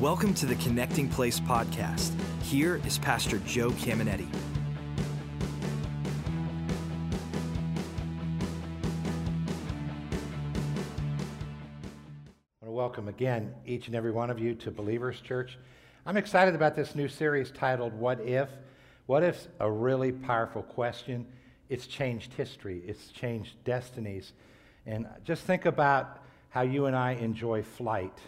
Welcome to the Connecting Place podcast. Here is Pastor Joe Cameneti. I want to welcome again each and every one of you to Believers Church. I'm excited about this new series titled What If? What If's a really powerful question. It's changed history, it's changed destinies. And just think about how you and I enjoy flight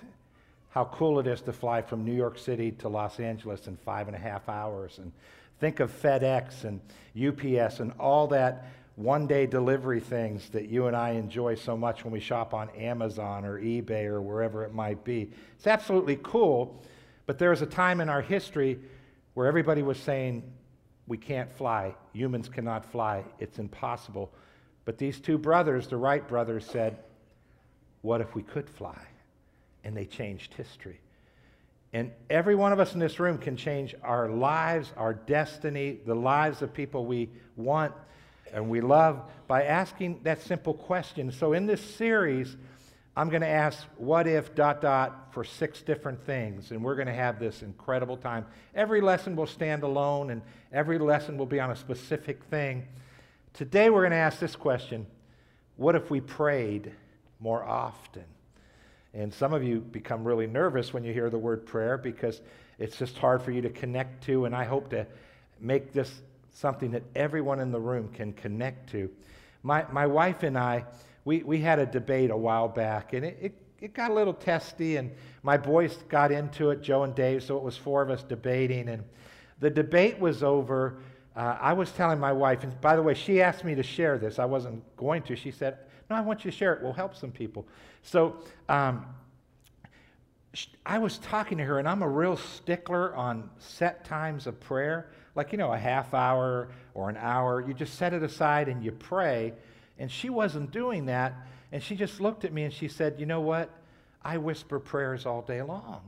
how cool it is to fly from New York City to Los Angeles in five and a half hours. And think of FedEx and UPS and all that one day delivery things that you and I enjoy so much when we shop on Amazon or eBay or wherever it might be. It's absolutely cool, but there was a time in our history where everybody was saying, we can't fly. Humans cannot fly. It's impossible. But these two brothers, the Wright brothers, said, What if we could fly? And they changed history. And every one of us in this room can change our lives, our destiny, the lives of people we want and we love by asking that simple question. So, in this series, I'm going to ask what if dot dot for six different things, and we're going to have this incredible time. Every lesson will stand alone, and every lesson will be on a specific thing. Today, we're going to ask this question What if we prayed more often? And some of you become really nervous when you hear the word prayer because it's just hard for you to connect to. And I hope to make this something that everyone in the room can connect to. My, my wife and I, we, we had a debate a while back, and it, it, it got a little testy, and my boys got into it, Joe and Dave, so it was four of us debating. And the debate was over. Uh, I was telling my wife, and by the way, she asked me to share this. I wasn't going to. She said, No, I want you to share it. We'll help some people. So um, I was talking to her, and I'm a real stickler on set times of prayer. Like, you know, a half hour or an hour. You just set it aside and you pray. And she wasn't doing that. And she just looked at me and she said, You know what? I whisper prayers all day long.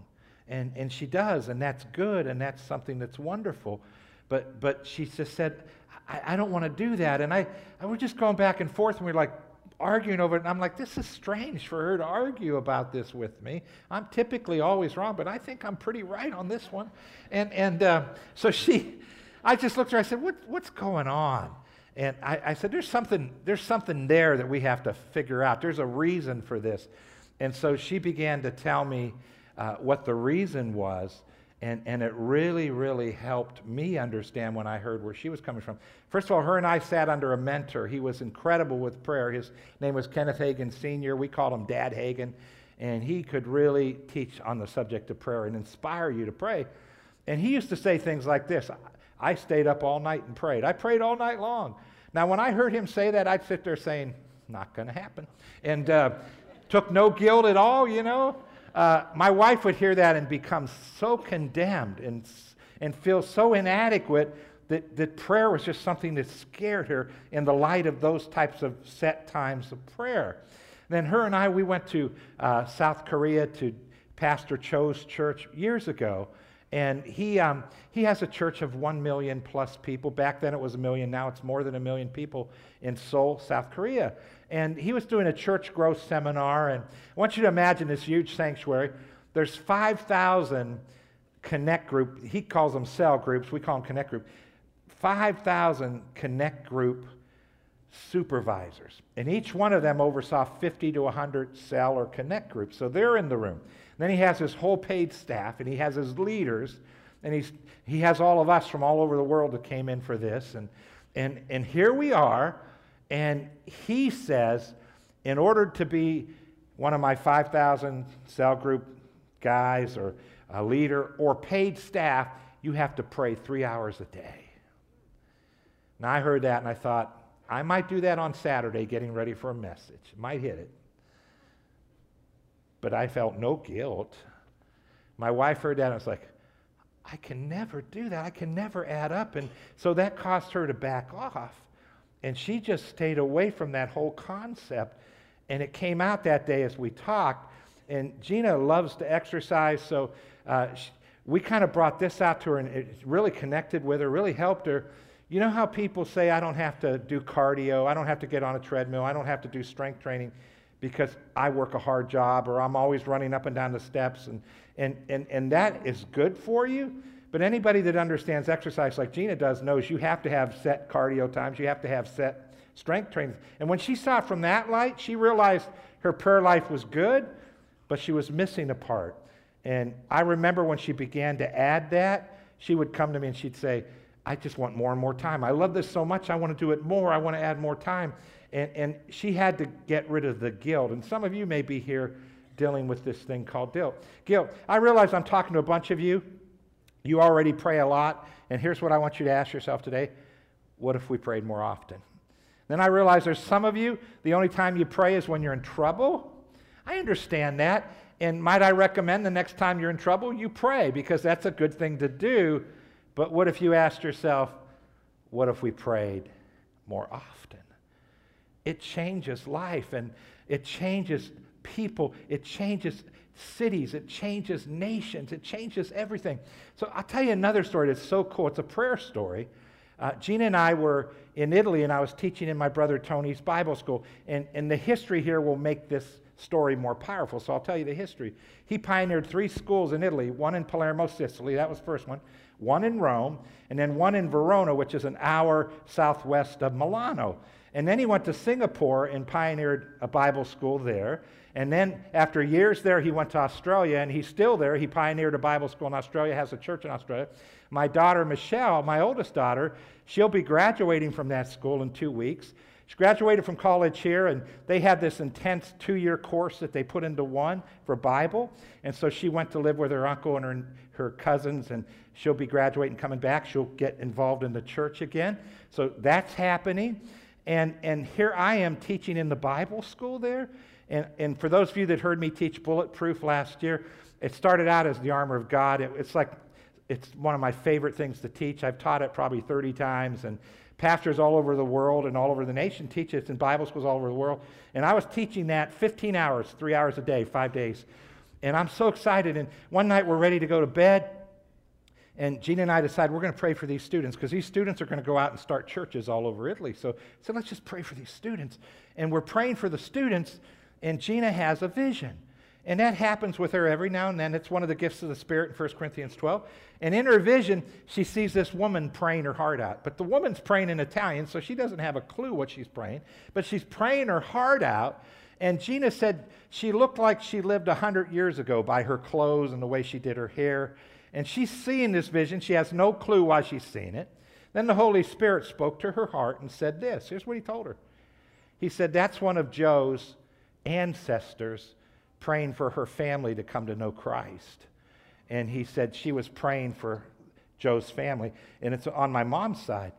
And, and she does, and that's good, and that's something that's wonderful. But, but she just said, I, I don't want to do that. And I, I was just going back and forth, and we are like, arguing over it. And I'm like, this is strange for her to argue about this with me. I'm typically always wrong, but I think I'm pretty right on this one. And, and uh, so she, I just looked at her, I said, what, what's going on? And I, I, said, there's something, there's something there that we have to figure out. There's a reason for this. And so she began to tell me uh, what the reason was. And, and it really, really helped me understand when I heard where she was coming from. First of all, her and I sat under a mentor. He was incredible with prayer. His name was Kenneth Hagin Sr. We called him Dad Hagin. And he could really teach on the subject of prayer and inspire you to pray. And he used to say things like this I stayed up all night and prayed. I prayed all night long. Now, when I heard him say that, I'd sit there saying, Not going to happen. And uh, took no guilt at all, you know. Uh, my wife would hear that and become so condemned and, and feel so inadequate that, that prayer was just something that scared her in the light of those types of set times of prayer. then her and I, we went to uh, South Korea to Pastor Cho's church years ago. And he, um, he has a church of one million plus people. Back then it was a million, now it's more than a million people in Seoul, South Korea and he was doing a church growth seminar. And I want you to imagine this huge sanctuary. There's 5,000 connect group. He calls them cell groups. We call them connect group. 5,000 connect group supervisors. And each one of them oversaw 50 to 100 cell or connect groups. So they're in the room. Then he has his whole paid staff and he has his leaders and he's, he has all of us from all over the world that came in for this. And, and, and here we are and he says, in order to be one of my 5,000 cell group guys or a leader or paid staff, you have to pray three hours a day. And I heard that and I thought, I might do that on Saturday getting ready for a message. Might hit it. But I felt no guilt. My wife heard that and was like, I can never do that. I can never add up. And so that caused her to back off. And she just stayed away from that whole concept. And it came out that day as we talked. And Gina loves to exercise, so uh, she, we kind of brought this out to her and it really connected with her, really helped her. You know how people say, I don't have to do cardio, I don't have to get on a treadmill, I don't have to do strength training. because I work a hard job or I'm always running up and down the steps. And, and, and, and that is good for you. But anybody that understands exercise like Gina does knows you have to have set cardio times, you have to have set strength training. And when she saw it from that light, she realized her prayer life was good, but she was missing a part. And I remember when she began to add that, she would come to me and she'd say, I just want more and more time. I love this so much, I want to do it more. I want to add more time. And, and she had to get rid of the guilt. And some of you may be here dealing with this thing called guilt. Guilt. I realize I'm talking to a bunch of you. You already pray a lot. And here's what I want you to ask yourself today What if we prayed more often? Then I realize there's some of you, the only time you pray is when you're in trouble. I understand that. And might I recommend the next time you're in trouble, you pray because that's a good thing to do. But what if you asked yourself, what if we prayed more often? It changes life and it changes people, it changes cities, it changes nations, it changes everything. So I'll tell you another story that's so cool. It's a prayer story. Uh, Gina and I were in Italy, and I was teaching in my brother Tony's Bible school. And, and the history here will make this story more powerful. So I'll tell you the history. He pioneered three schools in Italy one in Palermo, Sicily, that was the first one, one in Rome, and then one in Verona, which is an hour southwest of Milano. And then he went to Singapore and pioneered a Bible school there. And then after years there, he went to Australia, and he's still there. He pioneered a Bible school in Australia, has a church in Australia. My daughter, Michelle, my oldest daughter, she'll be graduating from that school in two weeks. She graduated from college here, and they had this intense two year course that they put into one for Bible. And so she went to live with her uncle and her, her cousins, and she'll be graduating, coming back. She'll get involved in the church again. So that's happening. And, and here I am teaching in the Bible school there. And, and for those of you that heard me teach Bulletproof last year, it started out as the armor of God. It, it's like, it's one of my favorite things to teach. I've taught it probably 30 times, and pastors all over the world and all over the nation teach it in Bible schools all over the world. And I was teaching that 15 hours, three hours a day, five days. And I'm so excited. And one night we're ready to go to bed. And Gina and I decide we're going to pray for these students because these students are going to go out and start churches all over Italy. So, so let's just pray for these students. And we're praying for the students and Gina has a vision. And that happens with her every now and then. It's one of the gifts of the Spirit in 1 Corinthians 12. And in her vision, she sees this woman praying her heart out. But the woman's praying in Italian, so she doesn't have a clue what she's praying. But she's praying her heart out. And Gina said she looked like she lived 100 years ago by her clothes and the way she did her hair. And she's seeing this vision. She has no clue why she's seeing it. Then the Holy Spirit spoke to her heart and said this. Here's what he told her He said, That's one of Joe's ancestors praying for her family to come to know Christ. And he said she was praying for Joe's family, and it's on my mom's side.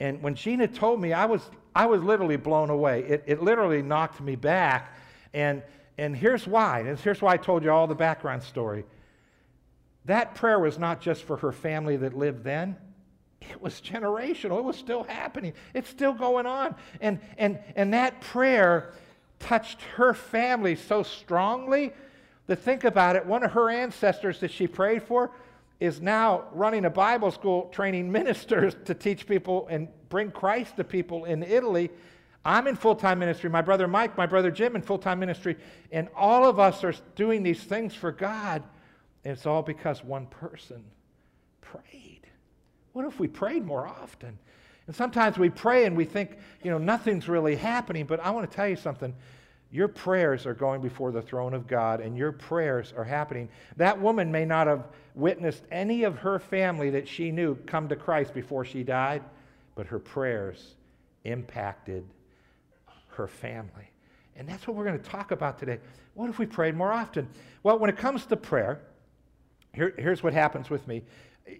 And when Gina told me, I was, I was literally blown away. It, it literally knocked me back. And, and here's why. And here's why I told you all the background story. That prayer was not just for her family that lived then, it was generational. It was still happening. It's still going on. And, and, and that prayer touched her family so strongly that think about it, one of her ancestors that she prayed for is now running a Bible school training ministers to teach people and bring Christ to people in Italy. I'm in full time ministry. My brother Mike, my brother Jim in full time ministry. And all of us are doing these things for God. And it's all because one person prayed. What if we prayed more often? And sometimes we pray and we think, you know, nothing's really happening. But I want to tell you something. Your prayers are going before the throne of God, and your prayers are happening. That woman may not have witnessed any of her family that she knew come to Christ before she died, but her prayers impacted her family. And that's what we're going to talk about today. What if we prayed more often? Well, when it comes to prayer, here, here's what happens with me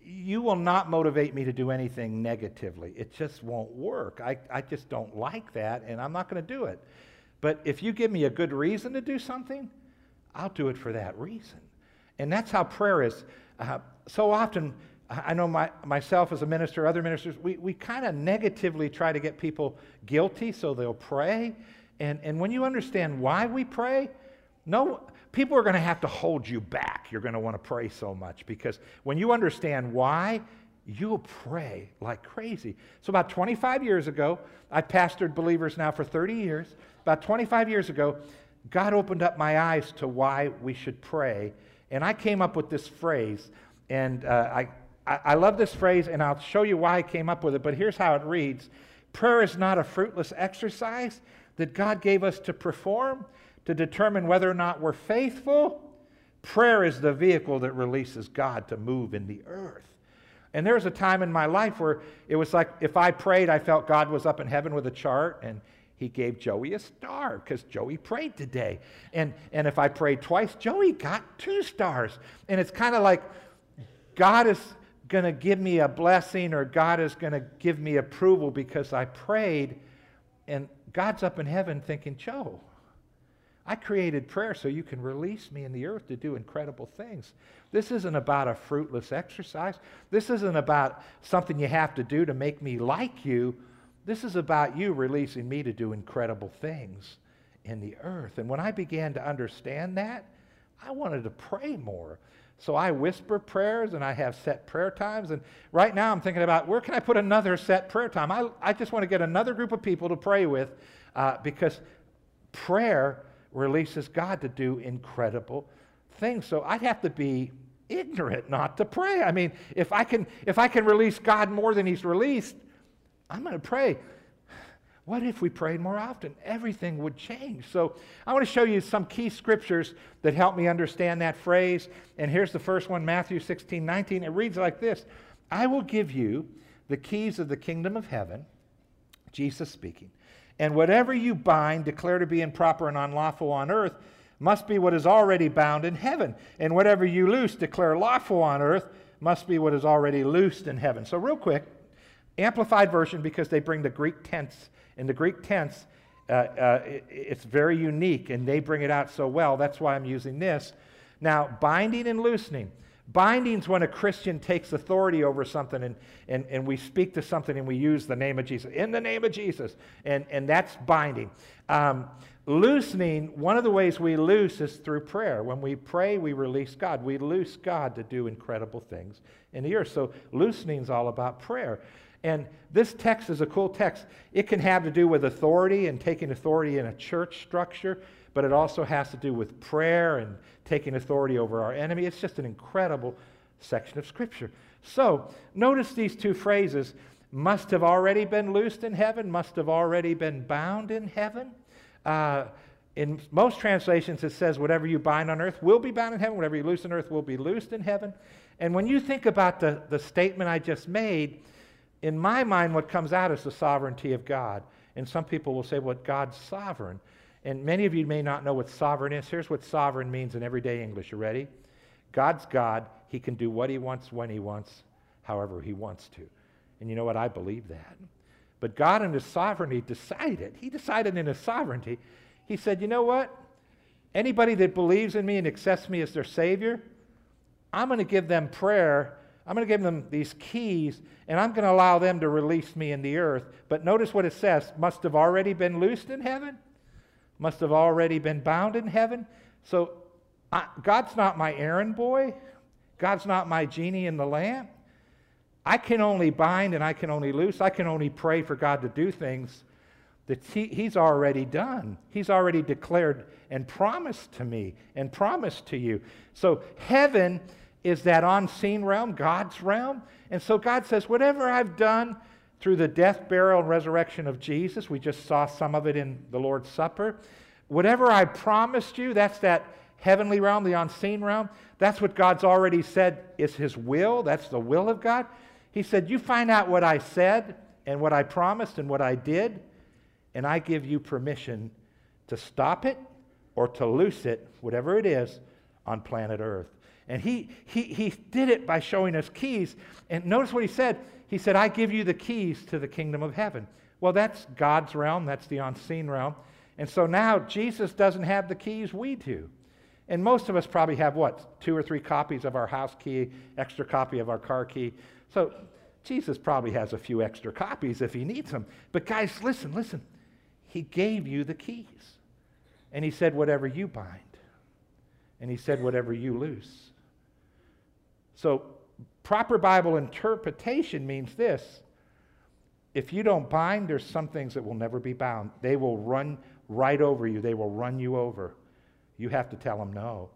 you will not motivate me to do anything negatively. It just won't work. I, I just don't like that, and I'm not going to do it. But if you give me a good reason to do something, I'll do it for that reason. And that's how prayer is. Uh, so often, I know my, myself as a minister, other ministers, we, we kind of negatively try to get people guilty so they'll pray. And, and when you understand why we pray, no, people are going to have to hold you back. You're going to want to pray so much because when you understand why, you'll pray like crazy. So, about 25 years ago, I pastored believers now for 30 years. About 25 years ago, God opened up my eyes to why we should pray. And I came up with this phrase. And uh, I, I, I love this phrase, and I'll show you why I came up with it. But here's how it reads Prayer is not a fruitless exercise that God gave us to perform to determine whether or not we're faithful. Prayer is the vehicle that releases God to move in the earth. And there was a time in my life where it was like if I prayed, I felt God was up in heaven with a chart and he gave Joey a star because Joey prayed today. And, and if I prayed twice, Joey got two stars. And it's kind of like God is going to give me a blessing or God is going to give me approval because I prayed. And God's up in heaven thinking, Joe, I created prayer so you can release me in the earth to do incredible things. This isn't about a fruitless exercise. This isn't about something you have to do to make me like you. This is about you releasing me to do incredible things in the earth. And when I began to understand that, I wanted to pray more. So I whisper prayers and I have set prayer times. And right now I'm thinking about where can I put another set prayer time? I, I just want to get another group of people to pray with uh, because prayer releases God to do incredible things. So I'd have to be ignorant not to pray. I mean, if I can if I can release God more than he's released, I'm going to pray. What if we prayed more often? Everything would change. So, I want to show you some key scriptures that help me understand that phrase. And here's the first one Matthew 16, 19. It reads like this I will give you the keys of the kingdom of heaven, Jesus speaking. And whatever you bind, declare to be improper and unlawful on earth, must be what is already bound in heaven. And whatever you loose, declare lawful on earth, must be what is already loosed in heaven. So, real quick, amplified version because they bring the Greek tense. In the Greek tense, uh, uh, it, it's very unique and they bring it out so well. That's why I'm using this. Now, binding and loosening. Binding's when a Christian takes authority over something and, and, and we speak to something and we use the name of Jesus. In the name of Jesus. And, and that's binding. Um, loosening, one of the ways we loose is through prayer. When we pray, we release God. We loose God to do incredible things in the earth. So loosening is all about prayer. And this text is a cool text. It can have to do with authority and taking authority in a church structure, but it also has to do with prayer and taking authority over our enemy. It's just an incredible section of Scripture. So, notice these two phrases must have already been loosed in heaven, must have already been bound in heaven. Uh, in most translations, it says, whatever you bind on earth will be bound in heaven, whatever you loose on earth will be loosed in heaven. And when you think about the, the statement I just made, in my mind, what comes out is the sovereignty of God. And some people will say, well, God's sovereign. And many of you may not know what sovereign is. Here's what sovereign means in everyday English. You ready? God's God. He can do what he wants, when he wants, however he wants to. And you know what? I believe that. But God in his sovereignty decided. He decided in his sovereignty. He said, you know what? Anybody that believes in me and accepts me as their Savior, I'm going to give them prayer. I'm going to give them these keys, and I'm going to allow them to release me in the earth. But notice what it says must have already been loosed in heaven must have already been bound in heaven. So I, God's not my errand boy. God's not my genie in the lamp. I can only bind and I can only loose. I can only pray for God to do things that he, He's already done. He's already declared and promised to me and promised to you. So heaven is that unseen realm, God's realm. And so God says, whatever I've done, through the death, burial, and resurrection of Jesus. We just saw some of it in the Lord's Supper. Whatever I promised you, that's that heavenly realm, the unseen realm. That's what God's already said is His will. That's the will of God. He said, You find out what I said and what I promised and what I did, and I give you permission to stop it or to loose it, whatever it is, on planet Earth. And he, he, he did it by showing us keys. And notice what he said. He said, I give you the keys to the kingdom of heaven. Well, that's God's realm, that's the unseen realm. And so now Jesus doesn't have the keys, we do. And most of us probably have what? Two or three copies of our house key, extra copy of our car key. So Jesus probably has a few extra copies if he needs them. But guys, listen, listen. He gave you the keys. And he said, whatever you bind. And he said, whatever you loose. So Proper Bible interpretation means this if you don't bind, there's some things that will never be bound. They will run right over you, they will run you over. You have to tell them no.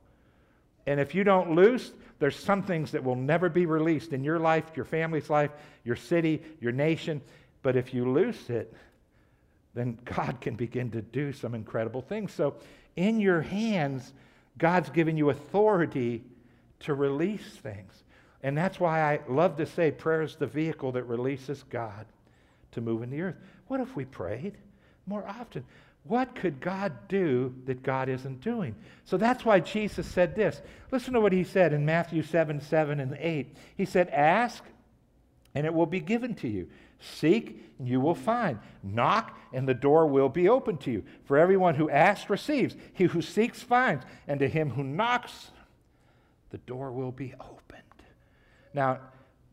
And if you don't loose, there's some things that will never be released in your life, your family's life, your city, your nation. But if you loose it, then God can begin to do some incredible things. So, in your hands, God's given you authority to release things. And that's why I love to say prayer is the vehicle that releases God to move in the earth. What if we prayed more often? What could God do that God isn't doing? So that's why Jesus said this. Listen to what he said in Matthew 7 7 and 8. He said, Ask, and it will be given to you. Seek, and you will find. Knock, and the door will be open to you. For everyone who asks receives. He who seeks finds. And to him who knocks, the door will be opened. Now,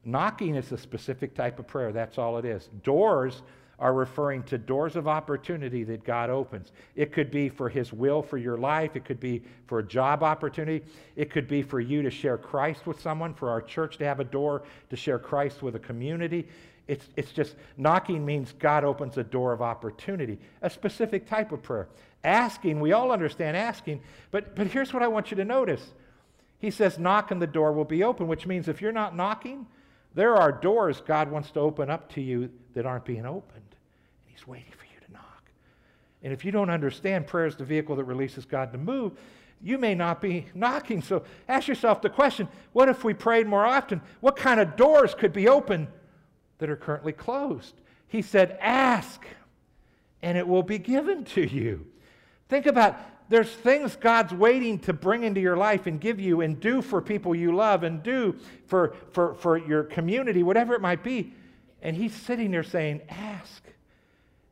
knocking is a specific type of prayer. That's all it is. Doors are referring to doors of opportunity that God opens. It could be for His will for your life, it could be for a job opportunity, it could be for you to share Christ with someone, for our church to have a door to share Christ with a community. It's, it's just knocking means God opens a door of opportunity, a specific type of prayer. Asking, we all understand asking, but, but here's what I want you to notice. He says, knock and the door will be open, which means if you're not knocking, there are doors God wants to open up to you that aren't being opened. And He's waiting for you to knock. And if you don't understand prayer is the vehicle that releases God to move, you may not be knocking. So ask yourself the question what if we prayed more often? What kind of doors could be open that are currently closed? He said, Ask, and it will be given to you. Think about there's things God's waiting to bring into your life and give you and do for people you love and do for, for, for your community, whatever it might be. And He's sitting there saying, Ask.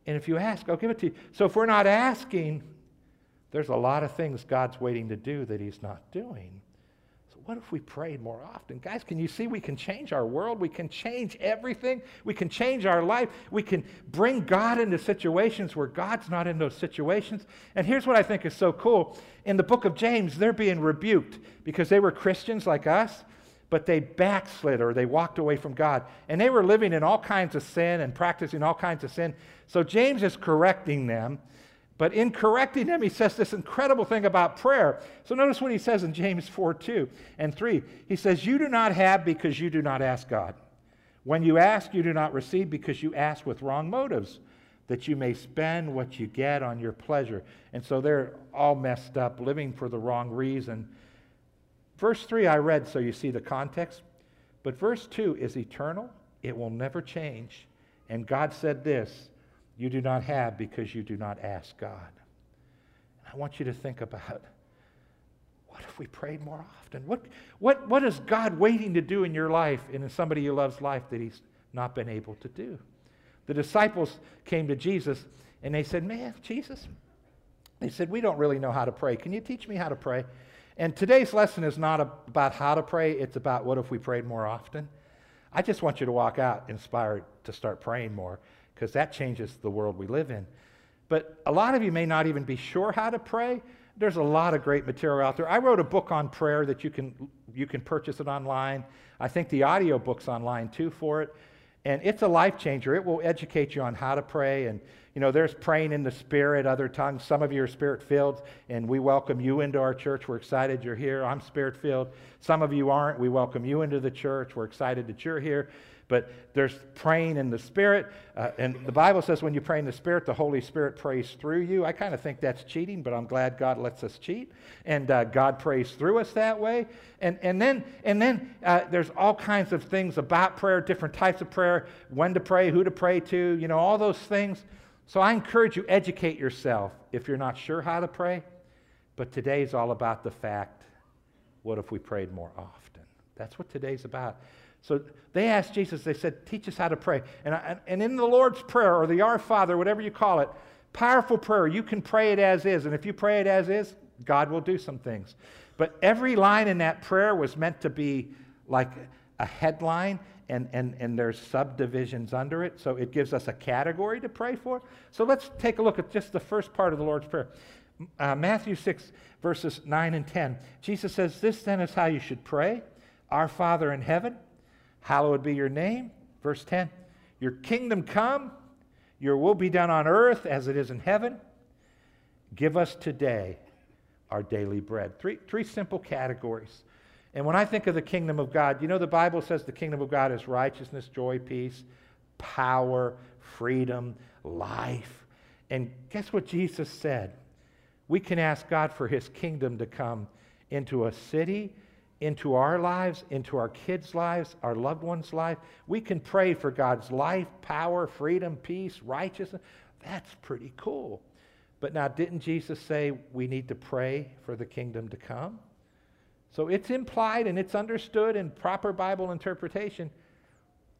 And if you ask, I'll give it to you. So if we're not asking, there's a lot of things God's waiting to do that He's not doing. What if we prayed more often? Guys, can you see we can change our world? We can change everything. We can change our life. We can bring God into situations where God's not in those situations. And here's what I think is so cool. In the book of James, they're being rebuked because they were Christians like us, but they backslid or they walked away from God. And they were living in all kinds of sin and practicing all kinds of sin. So James is correcting them but in correcting him, he says this incredible thing about prayer. So notice what he says in James 4 2 and 3. He says, You do not have because you do not ask God. When you ask, you do not receive because you ask with wrong motives, that you may spend what you get on your pleasure. And so they're all messed up, living for the wrong reason. Verse 3 I read, so you see the context. But verse 2 is eternal, it will never change. And God said this you do not have because you do not ask God. And I want you to think about what if we prayed more often? What, what, what is God waiting to do in your life and in somebody you love's life that He's not been able to do? The disciples came to Jesus and they said, Man, Jesus, they said, We don't really know how to pray. Can you teach me how to pray? And today's lesson is not about how to pray, it's about what if we prayed more often. I just want you to walk out inspired to start praying more because that changes the world we live in. But a lot of you may not even be sure how to pray. There's a lot of great material out there. I wrote a book on prayer that you can, you can purchase it online. I think the audio book's online too for it. And it's a life changer. It will educate you on how to pray. And, you know, there's praying in the Spirit, other tongues. Some of you are Spirit filled, and we welcome you into our church. We're excited you're here. I'm Spirit filled. Some of you aren't. We welcome you into the church. We're excited that you're here but there's praying in the Spirit. Uh, and the Bible says when you pray in the Spirit, the Holy Spirit prays through you. I kind of think that's cheating, but I'm glad God lets us cheat. And uh, God prays through us that way. And, and then, and then uh, there's all kinds of things about prayer, different types of prayer, when to pray, who to pray to, you know, all those things. So I encourage you, educate yourself if you're not sure how to pray. But today's all about the fact what if we prayed more often? That's what today's about. So they asked Jesus, they said, Teach us how to pray. And, and in the Lord's Prayer, or the Our Father, whatever you call it, powerful prayer, you can pray it as is. And if you pray it as is, God will do some things. But every line in that prayer was meant to be like a headline, and, and, and there's subdivisions under it. So it gives us a category to pray for. So let's take a look at just the first part of the Lord's Prayer. Uh, Matthew 6, verses 9 and 10. Jesus says, This then is how you should pray Our Father in heaven Hallowed be your name. Verse 10 Your kingdom come, your will be done on earth as it is in heaven. Give us today our daily bread. Three, three simple categories. And when I think of the kingdom of God, you know, the Bible says the kingdom of God is righteousness, joy, peace, power, freedom, life. And guess what Jesus said? We can ask God for his kingdom to come into a city, into our lives, into our kids' lives, our loved ones' life. We can pray for God's life, power, freedom, peace, righteousness. That's pretty cool. But now, didn't Jesus say we need to pray for the kingdom to come? So it's implied and it's understood in proper Bible interpretation.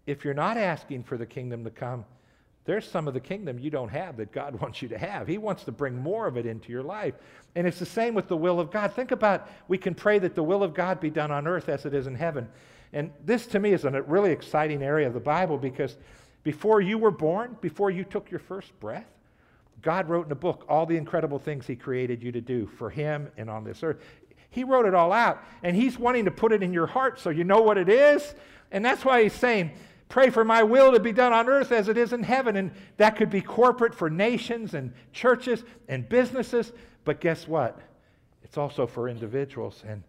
If you're not asking for the kingdom to come, there's some of the kingdom you don't have that God wants you to have. He wants to bring more of it into your life. And it's the same with the will of God. Think about we can pray that the will of God be done on earth as it is in heaven. And this to me is a really exciting area of the Bible because before you were born, before you took your first breath, God wrote in a book all the incredible things He created you to do for Him and on this earth. He wrote it all out, and He's wanting to put it in your heart so you know what it is. And that's why He's saying, Pray for my will to be done on earth as it is in heaven. And that could be corporate for nations and churches and businesses. But guess what? It's also for individuals. And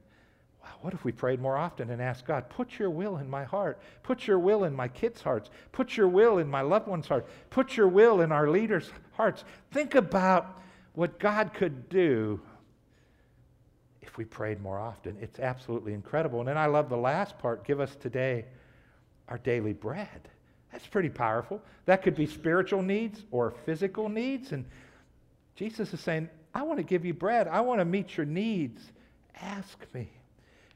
wow, what if we prayed more often and asked God, put your will in my heart? Put your will in my kids' hearts. Put your will in my loved ones' heart. Put your will in our leaders' hearts. Think about what God could do if we prayed more often. It's absolutely incredible. And then I love the last part give us today our daily bread. That's pretty powerful. That could be spiritual needs or physical needs. And Jesus is saying, I want to give you bread. I want to meet your needs. Ask me.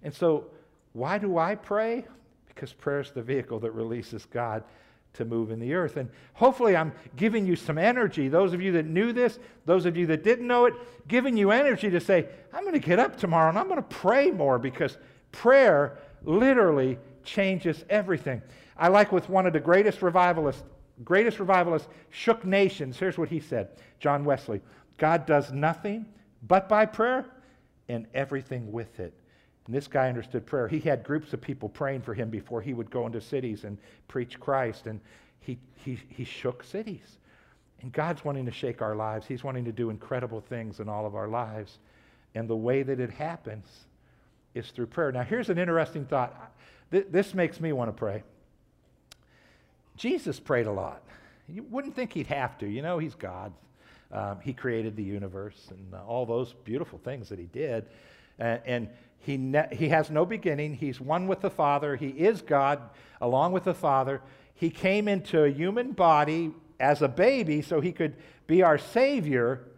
And so, why do I pray? Because prayer is the vehicle that releases God to move in the earth. And hopefully, I'm giving you some energy. Those of you that knew this, those of you that didn't know it, giving you energy to say, I'm going to get up tomorrow and I'm going to pray more because prayer literally changes everything. I like with one of the greatest revivalists, greatest revivalists shook nations. Here's what he said John Wesley God does nothing but by prayer and everything with it. And this guy understood prayer. He had groups of people praying for him before he would go into cities and preach Christ. And he, he, he shook cities. And God's wanting to shake our lives. He's wanting to do incredible things in all of our lives. And the way that it happens is through prayer. Now, here's an interesting thought. Th- this makes me want to pray. Jesus prayed a lot. You wouldn't think he'd have to. You know, he's God. Um, he created the universe and all those beautiful things that he did. And he, ne- he has no beginning. He's one with the Father. He is God along with the Father. He came into a human body as a baby so he could be our Savior.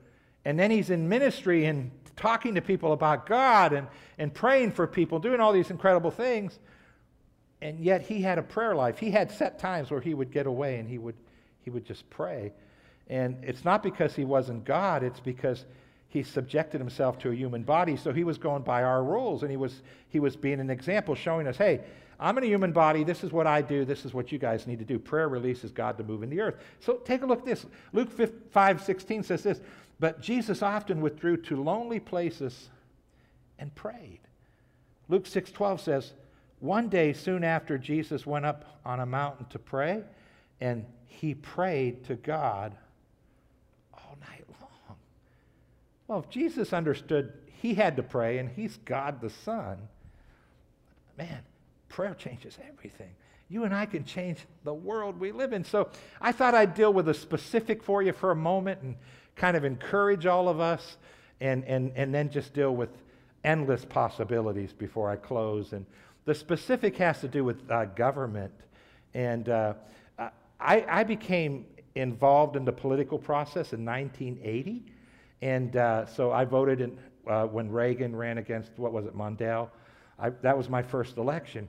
And then he's in ministry and talking to people about God and, and praying for people, doing all these incredible things. And yet he had a prayer life. He had set times where he would get away and he would, he would just pray. And it's not because he wasn't God, it's because he subjected himself to a human body. So he was going by our rules and he was, he was being an example, showing us, hey, I'm in a human body. This is what I do. This is what you guys need to do. Prayer releases God to move in the earth. So take a look at this. Luke 5 16 says this But Jesus often withdrew to lonely places and prayed. Luke 6 12 says, one day, soon after, Jesus went up on a mountain to pray, and he prayed to God all night long. Well, if Jesus understood he had to pray, and he's God the Son, man, prayer changes everything. You and I can change the world we live in. So I thought I'd deal with a specific for you for a moment and kind of encourage all of us, and, and, and then just deal with endless possibilities before I close. And the specific has to do with uh, government. And uh, I, I, became involved in the political process in 1980. And uh, so I voted in, uh, when Reagan ran against, what was it, Mondale? I, that was my first election.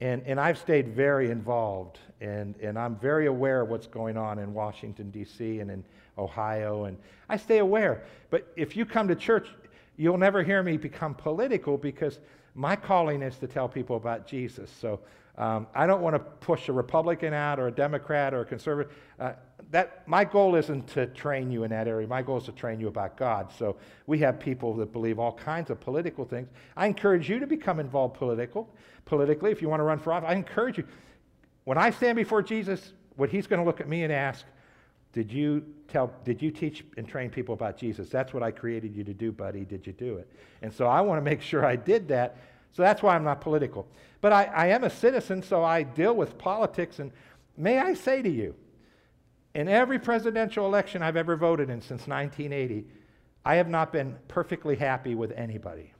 And, and I've stayed very involved, and, and I'm very aware of what's going on in Washington, D.C., and in Ohio, and I stay aware. But if you come to church, you'll never hear me become political because my calling is to tell people about Jesus. So um, I don't want to push a Republican out or a Democrat or a conservative. Uh, that my goal isn't to train you in that area. My goal is to train you about God. So we have people that believe all kinds of political things. I encourage you to become involved political, politically if you want to run for office. I encourage you. When I stand before Jesus, what he's going to look at me and ask, did you tell did you teach and train people about Jesus? That's what I created you to do, buddy. Did you do it? And so I want to make sure I did that. So that's why I'm not political. But I, I am a citizen, so I deal with politics. And may I say to you, in every presidential election I've ever voted in since 1980, I have not been perfectly happy with anybody.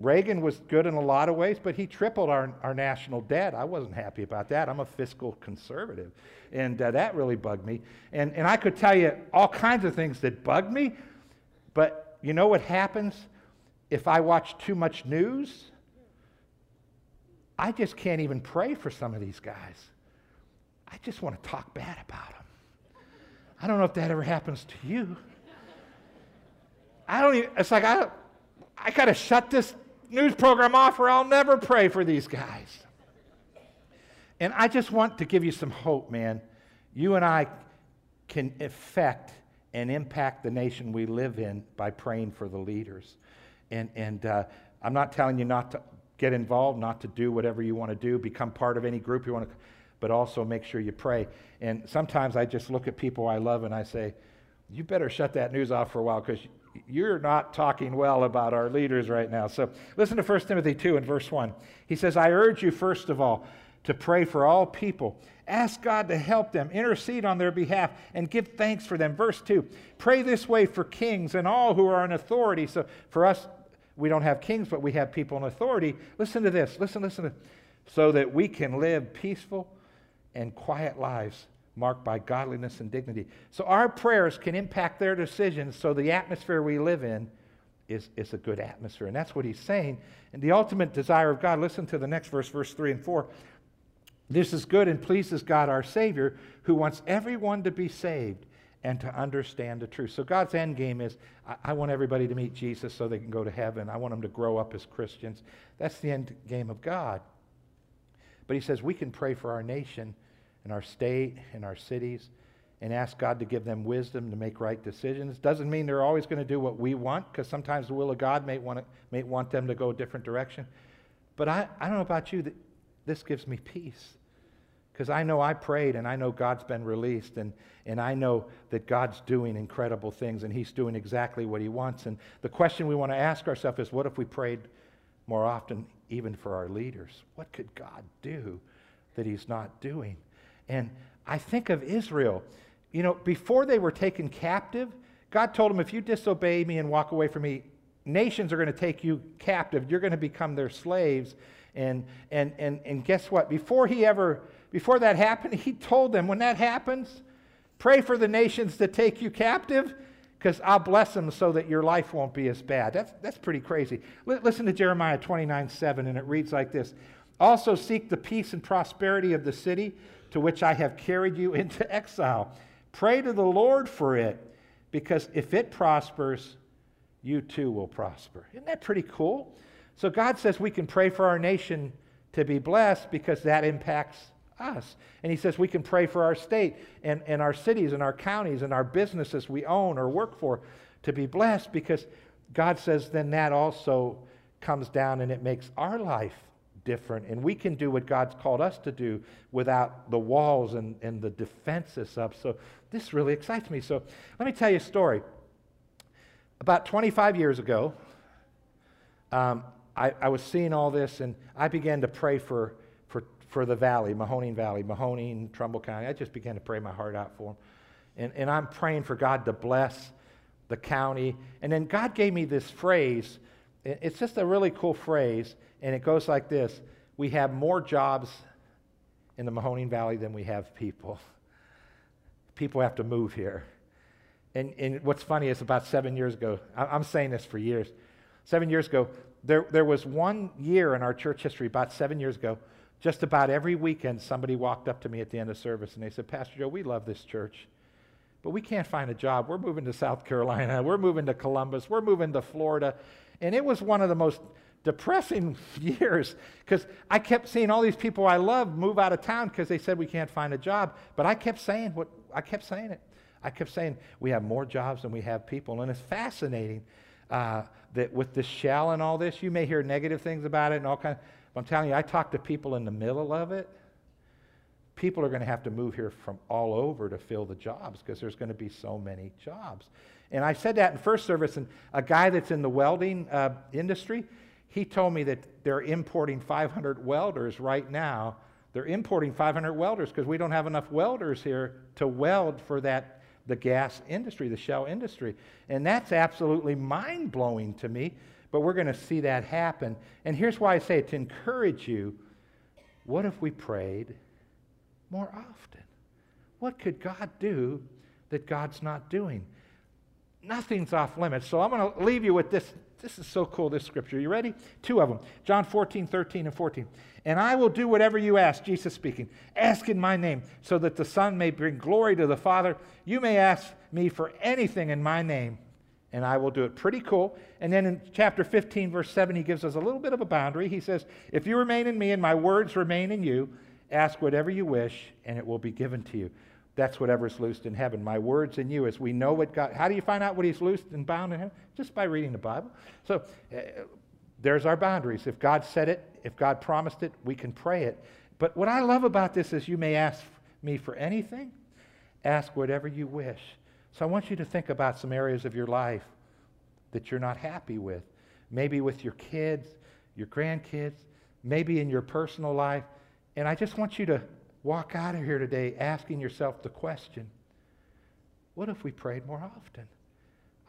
Reagan was good in a lot of ways, but he tripled our, our national debt. I wasn't happy about that. I'm a fiscal conservative. And uh, that really bugged me. And, and I could tell you all kinds of things that bugged me, but you know what happens if I watch too much news? I just can't even pray for some of these guys. I just want to talk bad about them. I don't know if that ever happens to you. I don't even, it's like I, I got to shut this news program off or I'll never pray for these guys. And I just want to give you some hope, man. You and I can affect and impact the nation we live in by praying for the leaders. And, and uh, I'm not telling you not to get involved, not to do whatever you want to do, become part of any group you want to, but also make sure you pray. And sometimes I just look at people I love and I say, you better shut that news off for a while because you're not talking well about our leaders right now. So listen to 1 Timothy 2 and verse 1. He says, I urge you, first of all, to pray for all people. Ask God to help them, intercede on their behalf, and give thanks for them. Verse 2 Pray this way for kings and all who are in authority. So for us, we don't have kings, but we have people in authority. Listen to this. Listen, listen to so that we can live peaceful and quiet lives marked by godliness and dignity. So our prayers can impact their decisions so the atmosphere we live in is, is a good atmosphere. And that's what he's saying. And the ultimate desire of God, listen to the next verse, verse 3 and 4. This is good and pleases God our Savior, who wants everyone to be saved and to understand the truth. So God's end game is I, I want everybody to meet Jesus so they can go to heaven. I want them to grow up as Christians. That's the end game of God. But he says we can pray for our nation and our state, and our cities, and ask God to give them wisdom to make right decisions. Doesn't mean they're always going to do what we want, because sometimes the will of God may want, to, may want them to go a different direction. But I, I don't know about you, this gives me peace. Because I know I prayed and I know God's been released and, and I know that God's doing incredible things and He's doing exactly what He wants. And the question we want to ask ourselves is what if we prayed more often, even for our leaders? What could God do that He's not doing? And I think of Israel. You know, before they were taken captive, God told them, if you disobey me and walk away from me, nations are going to take you captive. You're going to become their slaves. And, and, and, and guess what? Before he ever, before that happened, he told them, when that happens, pray for the nations to take you captive because I'll bless them so that your life won't be as bad. That's, that's pretty crazy. L- listen to Jeremiah 29 7, and it reads like this Also seek the peace and prosperity of the city to which I have carried you into exile. Pray to the Lord for it, because if it prospers, you too will prosper. Isn't that pretty cool? So God says we can pray for our nation to be blessed because that impacts us. And He says we can pray for our state and, and our cities and our counties and our businesses we own or work for to be blessed because God says then that also comes down and it makes our life different. And we can do what God's called us to do without the walls and, and the defenses up. So this really excites me. So let me tell you a story. About 25 years ago, um, I, I, was seeing all this and I began to pray for, for, the valley, Mahoning Valley, Mahoning, Trumbull County. I just began to pray my heart out for them. And, and I'm praying for God to bless the county. And then God gave me this phrase. It's just a really cool phrase. And it goes like this We have more jobs in the Mahoning Valley than we have people. People have to move here. And, and what's funny is about seven years ago, I'm saying this for years. Seven years ago, there, there was one year in our church history, about seven years ago, just about every weekend, somebody walked up to me at the end of service and they said, Pastor Joe, we love this church, but we can't find a job. We're moving to South Carolina. We're moving to Columbus. We're moving to Florida. And it was one of the most depressing years because I kept seeing all these people I love move out of town because they said we can't find a job. But I kept saying what I kept saying it. I kept saying we have more jobs than we have people, and it's fascinating uh, that with this shell and all this, you may hear negative things about it and all kind. Of, I'm telling you, I talk to people in the middle of it. people are going to have to move here from all over to fill the jobs because there's going to be so many jobs. And I said that in first service, and a guy that's in the welding uh, industry, he told me that they're importing 500 welders right now. They're importing 500 welders because we don't have enough welders here to weld for that the gas industry, the shell industry. And that's absolutely mind blowing to me, but we're going to see that happen. And here's why I say it to encourage you what if we prayed more often? What could God do that God's not doing? Nothing's off limits. So I'm going to leave you with this. This is so cool, this scripture. You ready? Two of them John 14, 13, and 14. And I will do whatever you ask, Jesus speaking. Ask in my name, so that the Son may bring glory to the Father. You may ask me for anything in my name, and I will do it. Pretty cool. And then in chapter 15, verse 7, he gives us a little bit of a boundary. He says, If you remain in me and my words remain in you, ask whatever you wish, and it will be given to you. That's whatever's loosed in heaven. My words in you, as we know what God. How do you find out what He's loosed and bound in heaven? Just by reading the Bible. So uh, there's our boundaries. If God said it, if God promised it, we can pray it. But what I love about this is you may ask me for anything, ask whatever you wish. So I want you to think about some areas of your life that you're not happy with. Maybe with your kids, your grandkids, maybe in your personal life. And I just want you to walk out of here today asking yourself the question what if we prayed more often?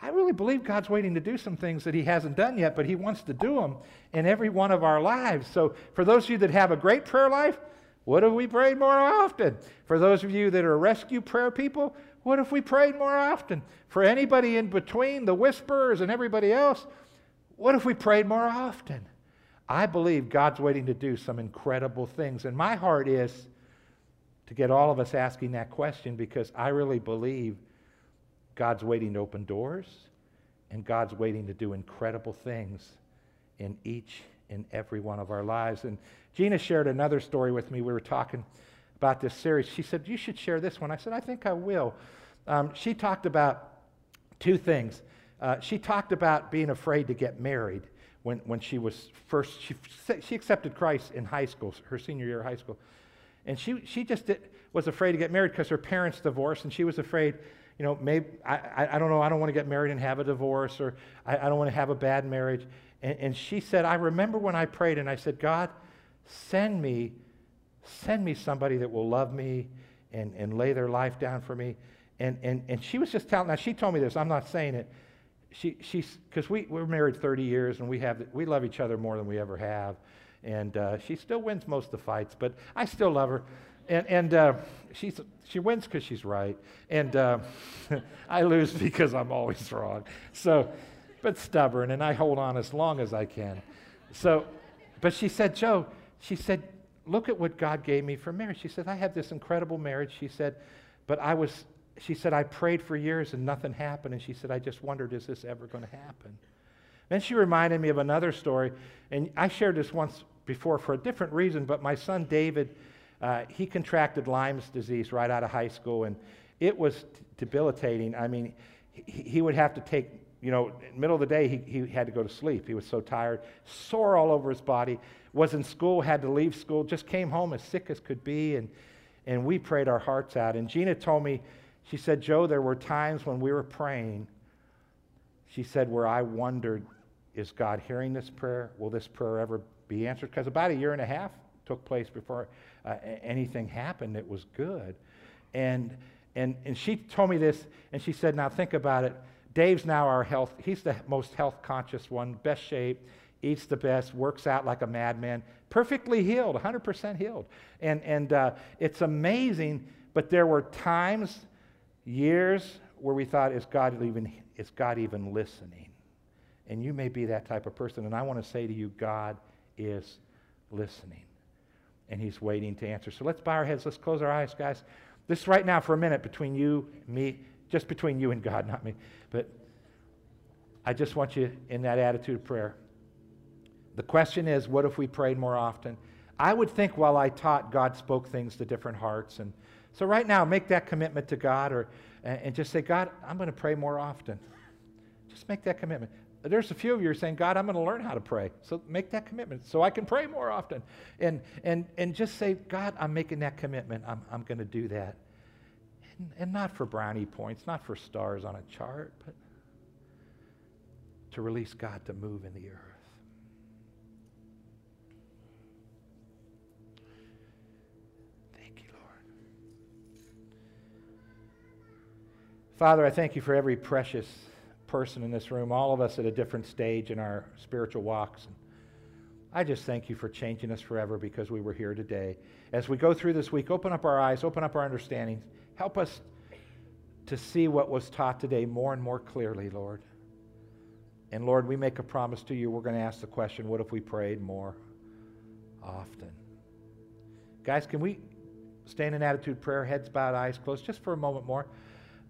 I really believe God's waiting to do some things that He hasn't done yet, but He wants to do them in every one of our lives. So, for those of you that have a great prayer life, what if we prayed more often? For those of you that are rescue prayer people, what if we prayed more often? For anybody in between, the whisperers and everybody else, what if we prayed more often? I believe God's waiting to do some incredible things. And my heart is to get all of us asking that question because I really believe God's waiting to open doors and God's waiting to do incredible things in each and every one of our lives. And Gina shared another story with me. We were talking about this series. She said, You should share this one. I said, I think I will. Um, she talked about two things. Uh, she talked about being afraid to get married when, when she was first, she, she accepted Christ in high school, her senior year of high school. And she, she just did, was afraid to get married because her parents divorced, and she was afraid, you know, maybe, I, I, don't know, I don't want to get married and have a divorce, or I, I don't want to have a bad marriage. And, and she said, I remember when I prayed and I said, God, send me, send me somebody that will love me and, and lay their life down for me. And, and, and she was just telling, now she told me this, I'm not saying it. She, she's, because we, we're married 30 years and we, have, we love each other more than we ever have. And uh, she still wins most of the fights, but I still love her. And, and uh, she's, she wins because she's right. And uh, I lose because I'm always wrong. So, but stubborn, and I hold on as long as I can. So, but she said, Joe, she said, look at what God gave me for marriage. She said, I have this incredible marriage. She said, but I was, she said, I prayed for years and nothing happened. And she said, I just wondered, is this ever going to happen? Then she reminded me of another story, and I shared this once before for a different reason, but my son David, uh, he contracted Lyme's disease right out of high school, and it was debilitating. I mean, he, he, would have to take, you know, in the middle of the day, he, he had to go to sleep. He was so tired, sore all over his body, was in school, had to leave school, just came home as sick as could be, and, and we prayed our hearts out. And Gina told me, she said, Joe, there were times when we were praying, she said, where I wondered, is God hearing this prayer? Will this prayer ever be answered because about a year and a half took place before uh, anything happened that was good. And, and, and she told me this, and she said, Now think about it. Dave's now our health, he's the most health conscious one, best shape, eats the best, works out like a madman, perfectly healed, 100% healed. And, and uh, it's amazing, but there were times, years, where we thought, is God even, is God even listening? And you may be that type of person. And I want to say to you, God is listening. And he's waiting to answer. So let's bow our heads. Let's close our eyes, guys. This right now for a minute between you, me, just between you and God, not me. But I just want you in that attitude of prayer. The question is, what if we prayed more often? I would think while I taught, God spoke things to different hearts. And so right now, make that commitment to God or, and just say, God, I'm going to pray more often. Just make that commitment. there's a few of you are saying, God, I'm going to learn how to pray. So make that commitment so I can pray more often. And, and, and just say, God, I'm making that commitment. I'm, I'm going to do that. And, and not for brownie points, not for stars on a chart, but to release God to move in the earth. Father, I thank you for every precious person in this room, all of us at a different stage in our spiritual walks. And I just thank you for changing us forever because we were here today. As we go through this week, open up our eyes, open up our understanding. Help us to see what was taught today more and more clearly, Lord. And Lord, we make a promise to you. We're going to ask the question what if we prayed more often? Guys, can we stay in an attitude prayer, heads bowed, eyes closed, just for a moment more?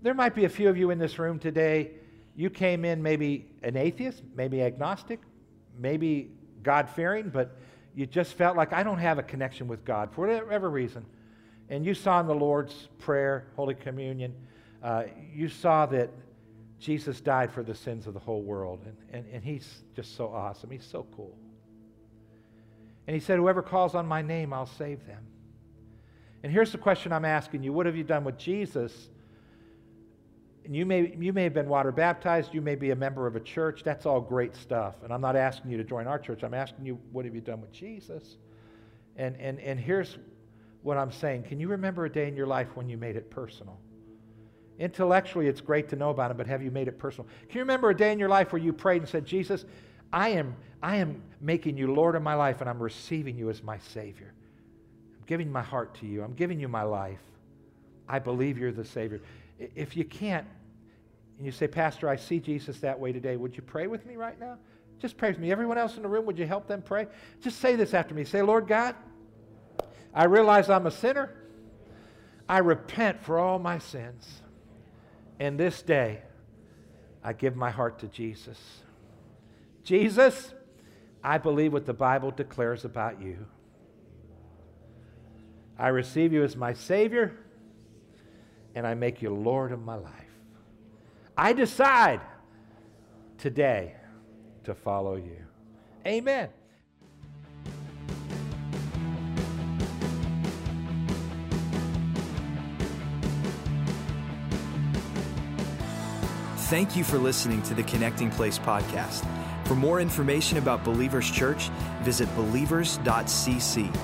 There might be a few of you in this room today you came in maybe an atheist, maybe agnostic, maybe God fearing, but you just felt like I don't have a connection with God for whatever reason. And you saw in the Lord's Prayer, Holy Communion, uh, you saw that Jesus died for the sins of the whole world. And, and, and he's just so awesome. He's so cool. And he said, Whoever calls on my name, I'll save them. And here's the question I'm asking you What have you done with Jesus and you may, you may have been water baptized, you may be a member of a church. That's all great stuff. And I'm not asking you to join our church. I'm asking you, what have you done with Jesus? And, and, and here's what I'm saying Can you remember a day in your life when you made it personal? Intellectually, it's great to know about it, but have you made it personal? Can you remember a day in your life where you prayed and said, Jesus, I am, I am making you Lord of my life and I'm receiving you as my Savior? I'm giving my heart to you, I'm giving you my life. I believe you're the Savior if you can't, and you say, Pastor, I see Jesus that way today, would you pray with me right now? Just pray with me. Everyone else in the room, would you help them pray? Just say this after me. Say, Lord God, I realize I'm a sinner. I repent for all my sins. And this day, I give my heart to Jesus. Jesus, I believe what the Bible declares about you. I receive you as my Savior and I make you Lord of my life. I decide today to follow you. Amen. Thank you for listening to the Connecting Place podcast. For more information about Believers Church, visit believers.cc.